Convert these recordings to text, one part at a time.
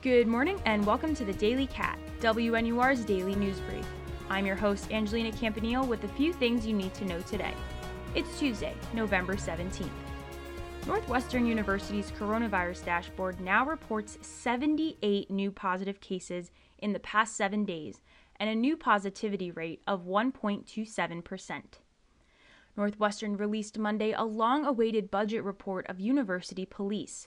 Good morning and welcome to the Daily Cat, WNUR's daily news brief. I'm your host, Angelina Campanile, with a few things you need to know today. It's Tuesday, November 17th. Northwestern University's coronavirus dashboard now reports 78 new positive cases in the past seven days and a new positivity rate of 1.27%. Northwestern released Monday a long awaited budget report of university police.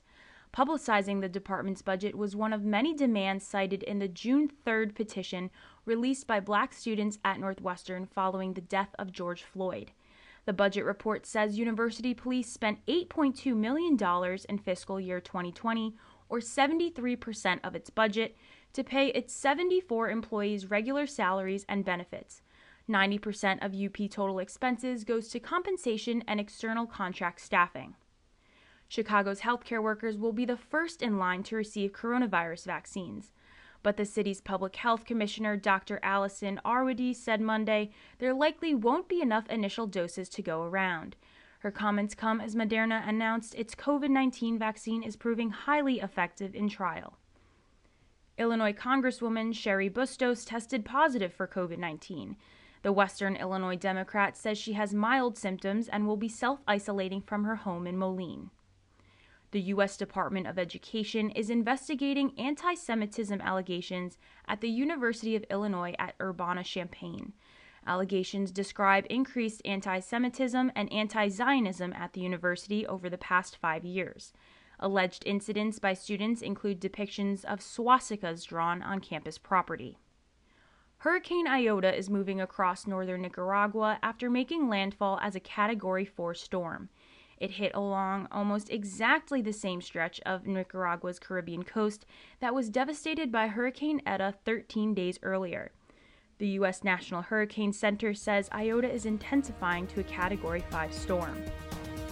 Publicizing the department's budget was one of many demands cited in the June 3rd petition released by black students at Northwestern following the death of George Floyd. The budget report says university police spent $8.2 million in fiscal year 2020, or 73% of its budget, to pay its 74 employees regular salaries and benefits. 90% of UP total expenses goes to compensation and external contract staffing. Chicago's healthcare workers will be the first in line to receive coronavirus vaccines. But the city's public health commissioner, Dr. Allison Arwady, said Monday there likely won't be enough initial doses to go around. Her comments come as Moderna announced its COVID 19 vaccine is proving highly effective in trial. Illinois Congresswoman Cheri Bustos tested positive for COVID 19. The Western Illinois Democrat says she has mild symptoms and will be self isolating from her home in Moline. The U.S. Department of Education is investigating anti Semitism allegations at the University of Illinois at Urbana Champaign. Allegations describe increased anti Semitism and anti Zionism at the university over the past five years. Alleged incidents by students include depictions of swastikas drawn on campus property. Hurricane Iota is moving across northern Nicaragua after making landfall as a Category 4 storm. It hit along almost exactly the same stretch of Nicaragua's Caribbean coast that was devastated by Hurricane Eta 13 days earlier. The U.S. National Hurricane Center says Iota is intensifying to a Category 5 storm.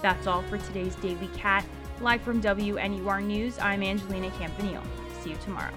That's all for today's Daily Cat. Live from WNUR News, I'm Angelina Campanile. See you tomorrow.